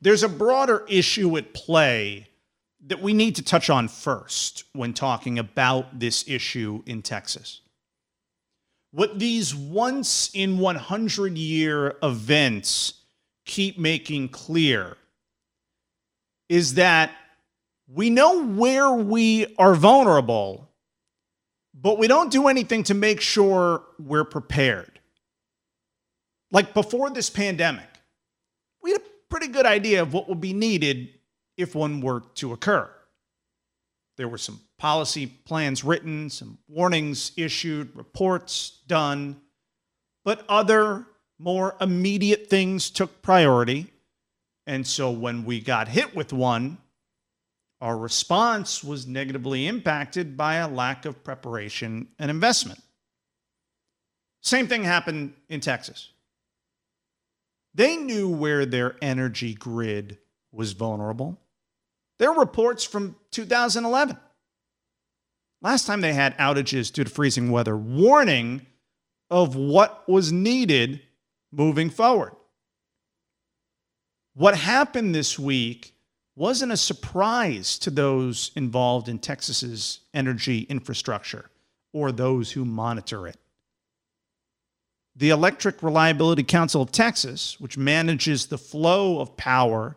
There's a broader issue at play that we need to touch on first when talking about this issue in Texas. What these once in 100 year events keep making clear is that we know where we are vulnerable, but we don't do anything to make sure we're prepared. Like before this pandemic, we had a pretty good idea of what would be needed if one were to occur. There were some policy plans written, some warnings issued, reports done, but other more immediate things took priority. And so when we got hit with one, our response was negatively impacted by a lack of preparation and investment. Same thing happened in Texas. They knew where their energy grid was vulnerable. There are reports from 2011. Last time they had outages due to freezing weather, warning of what was needed moving forward. What happened this week wasn't a surprise to those involved in Texas's energy infrastructure or those who monitor it. The Electric Reliability Council of Texas, which manages the flow of power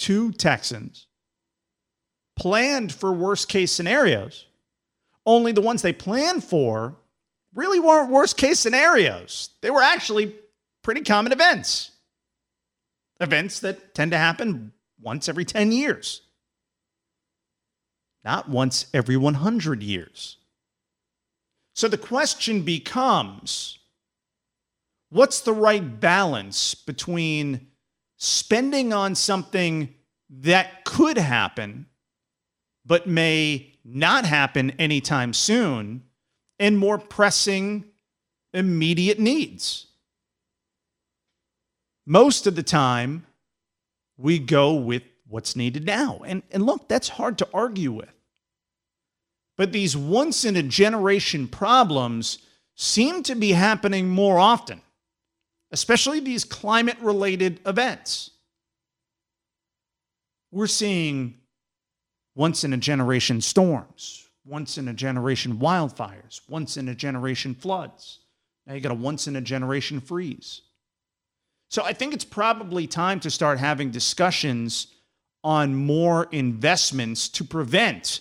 to Texans, planned for worst case scenarios. Only the ones they planned for really weren't worst case scenarios. They were actually pretty common events. Events that tend to happen once every 10 years, not once every 100 years. So the question becomes what's the right balance between spending on something that could happen but may not happen anytime soon and more pressing immediate needs? Most of the time, we go with what's needed now. And, and look, that's hard to argue with. But these once in a generation problems seem to be happening more often, especially these climate related events. We're seeing once in a generation storms, once in a generation wildfires, once in a generation floods. Now you got a once in a generation freeze. So I think it's probably time to start having discussions on more investments to prevent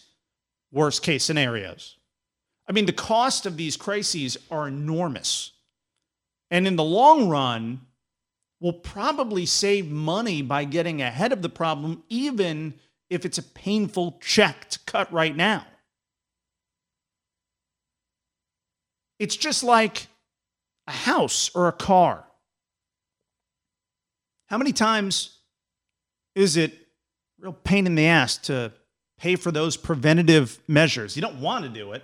worst case scenarios. I mean, the cost of these crises are enormous. And in the long run, we'll probably save money by getting ahead of the problem, even if it's a painful check to cut right now. It's just like a house or a car. How many times is it real pain in the ass to pay for those preventative measures? You don't want to do it,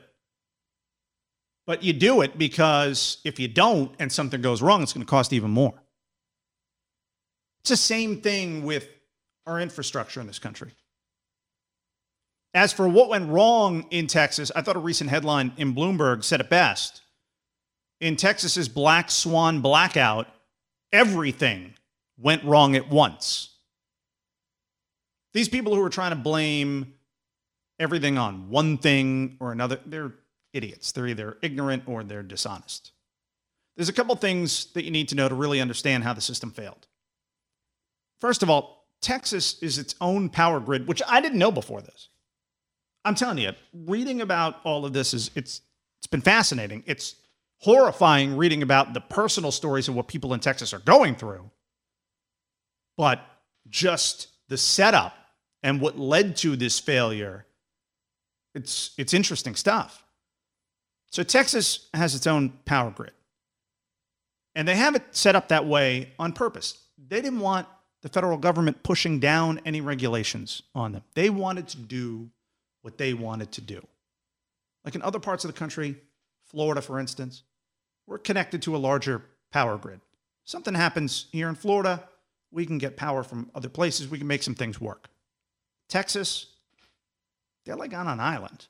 but you do it because if you don't and something goes wrong, it's going to cost even more. It's the same thing with our infrastructure in this country. As for what went wrong in Texas, I thought a recent headline in Bloomberg said it best. In Texas's black swan blackout, everything went wrong at once. These people who are trying to blame everything on one thing or another, they're idiots. They're either ignorant or they're dishonest. There's a couple things that you need to know to really understand how the system failed. First of all, Texas is its own power grid, which I didn't know before this. I'm telling you, reading about all of this is it's it's been fascinating. It's horrifying reading about the personal stories of what people in Texas are going through. But just the setup and what led to this failure, it's, it's interesting stuff. So Texas has its own power grid. And they have it set up that way on purpose. They didn't want the federal government pushing down any regulations on them. They wanted to do what they wanted to do. Like in other parts of the country, Florida, for instance, we're connected to a larger power grid. Something happens here in Florida, we can get power from other places, we can make some things work. Texas, they're like on an island,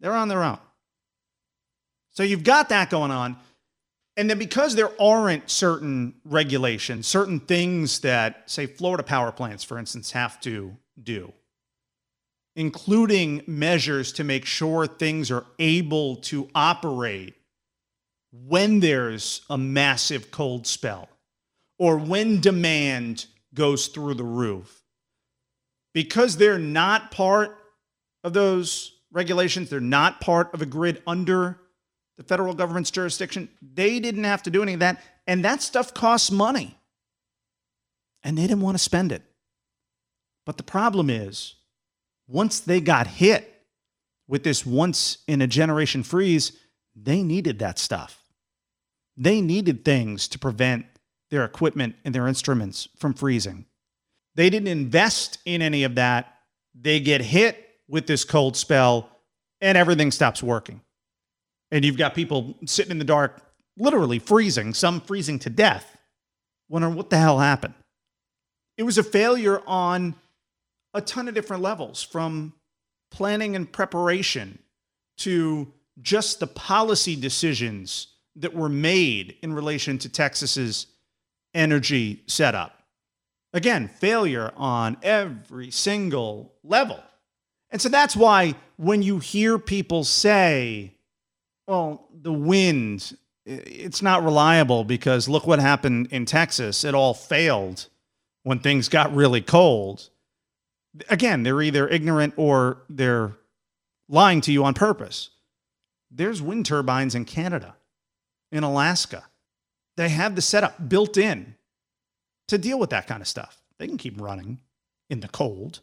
they're on their own. So you've got that going on. And then because there aren't certain regulations, certain things that, say, Florida power plants, for instance, have to do, including measures to make sure things are able to operate when there's a massive cold spell or when demand goes through the roof. Because they're not part of those regulations, they're not part of a grid under the federal government's jurisdiction. They didn't have to do any of that. And that stuff costs money. And they didn't want to spend it. But the problem is, once they got hit with this once in a generation freeze, they needed that stuff. They needed things to prevent their equipment and their instruments from freezing. They didn't invest in any of that. They get hit with this cold spell and everything stops working and you've got people sitting in the dark, literally freezing, some freezing to death, wondering what the hell happened. It was a failure on a ton of different levels from planning and preparation to just the policy decisions that were made in relation to Texas's energy setup. Again, failure on every single level. And so that's why when you hear people say, well, the wind, it's not reliable because look what happened in Texas. It all failed when things got really cold. Again, they're either ignorant or they're lying to you on purpose. There's wind turbines in Canada, in Alaska. They have the setup built in to deal with that kind of stuff. They can keep running in the cold.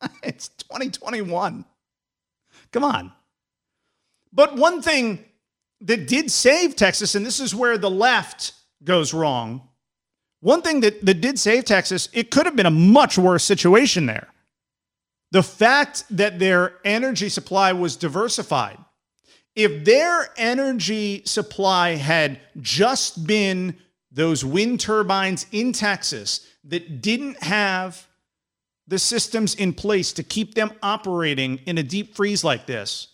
it's 2021. Come on. But one thing that did save Texas, and this is where the left goes wrong. One thing that, that did save Texas, it could have been a much worse situation there. The fact that their energy supply was diversified. If their energy supply had just been those wind turbines in Texas that didn't have the systems in place to keep them operating in a deep freeze like this,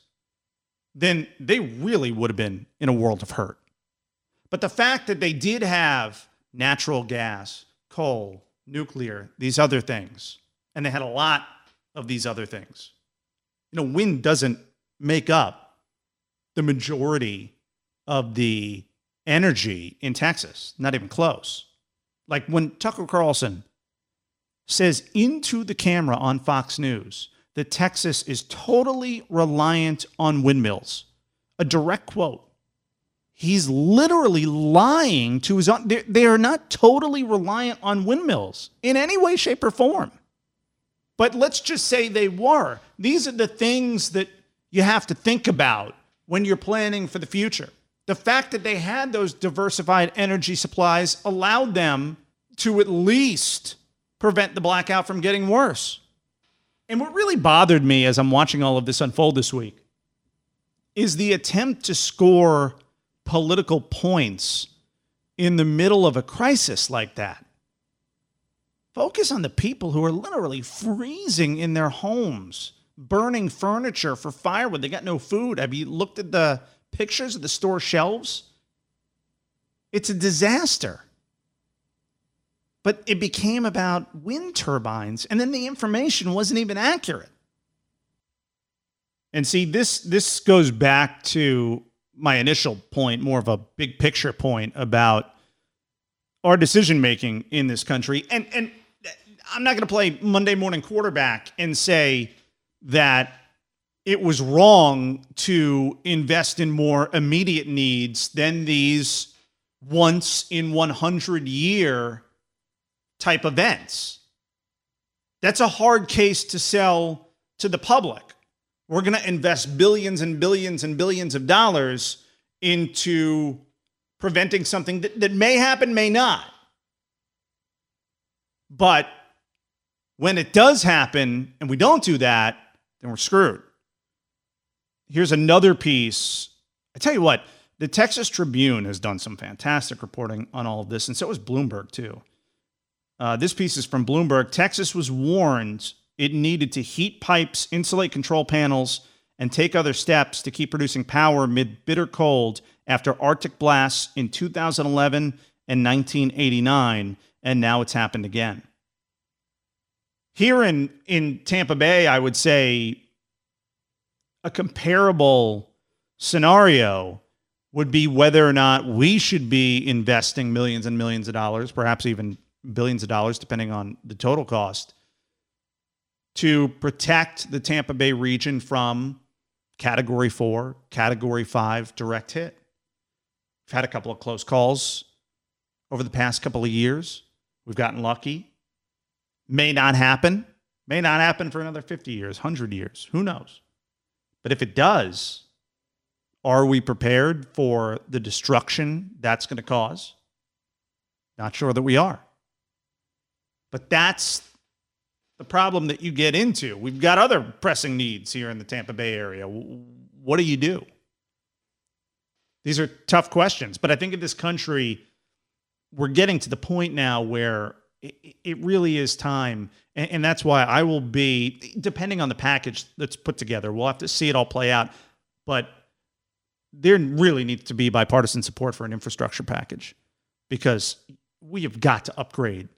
then they really would have been in a world of hurt. But the fact that they did have natural gas, coal, nuclear, these other things, and they had a lot of these other things. You know, wind doesn't make up the majority of the energy in Texas, not even close. Like when Tucker Carlson says into the camera on Fox News that Texas is totally reliant on windmills. A direct quote. He's literally lying to his own. They are not totally reliant on windmills in any way, shape, or form. But let's just say they were. These are the things that you have to think about when you're planning for the future. The fact that they had those diversified energy supplies allowed them to at least prevent the blackout from getting worse. And what really bothered me as I'm watching all of this unfold this week is the attempt to score political points in the middle of a crisis like that. Focus on the people who are literally freezing in their homes, burning furniture for firewood. They got no food. Have you looked at the pictures of the store shelves? It's a disaster but it became about wind turbines and then the information wasn't even accurate. And see this this goes back to my initial point more of a big picture point about our decision making in this country. And and I'm not going to play Monday morning quarterback and say that it was wrong to invest in more immediate needs than these once in 100 year type events. That's a hard case to sell to the public. We're going to invest billions and billions and billions of dollars into preventing something that, that may happen, may not. But when it does happen and we don't do that, then we're screwed. Here's another piece. I tell you what, the Texas Tribune has done some fantastic reporting on all of this, and so has Bloomberg, too. Uh, this piece is from Bloomberg. Texas was warned it needed to heat pipes, insulate control panels, and take other steps to keep producing power mid bitter cold after Arctic blasts in 2011 and 1989, and now it's happened again. Here in, in Tampa Bay, I would say a comparable scenario would be whether or not we should be investing millions and millions of dollars, perhaps even billions of dollars, depending on the total cost, to protect the Tampa Bay region from category four, category five direct hit. We've had a couple of close calls over the past couple of years. We've gotten lucky. May not happen. May not happen for another 50 years, 100 years. Who knows? But if it does, are we prepared for the destruction that's going to cause? Not sure that we are. But that's the problem that you get into. We've got other pressing needs here in the Tampa Bay area. What do you do? These are tough questions, but I think in this country, we're getting to the point now where it, really is time. And, that's why I will be, depending on the package that's put together, we'll have to see it all play out. But there really needs to be bipartisan support for an infrastructure package because we have got to upgrade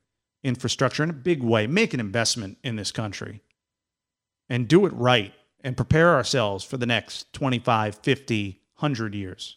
infrastructure in a big way, make an investment in this country and do it right and prepare ourselves for the next 25, 50, 100 years.